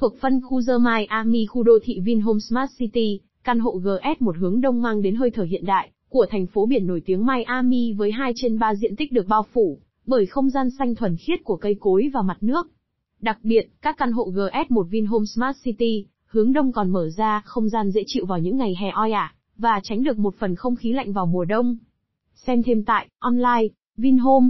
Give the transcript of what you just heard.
Thuộc phân khu The Miami khu đô thị Vinhome Smart City, căn hộ GS một hướng đông mang đến hơi thở hiện đại của thành phố biển nổi tiếng Miami với 2 trên 3 diện tích được bao phủ bởi không gian xanh thuần khiết của cây cối và mặt nước. Đặc biệt, các căn hộ GS1 Vinhome Smart City, hướng đông còn mở ra không gian dễ chịu vào những ngày hè oi ả, và tránh được một phần không khí lạnh vào mùa đông. Xem thêm tại, online, Vinhome.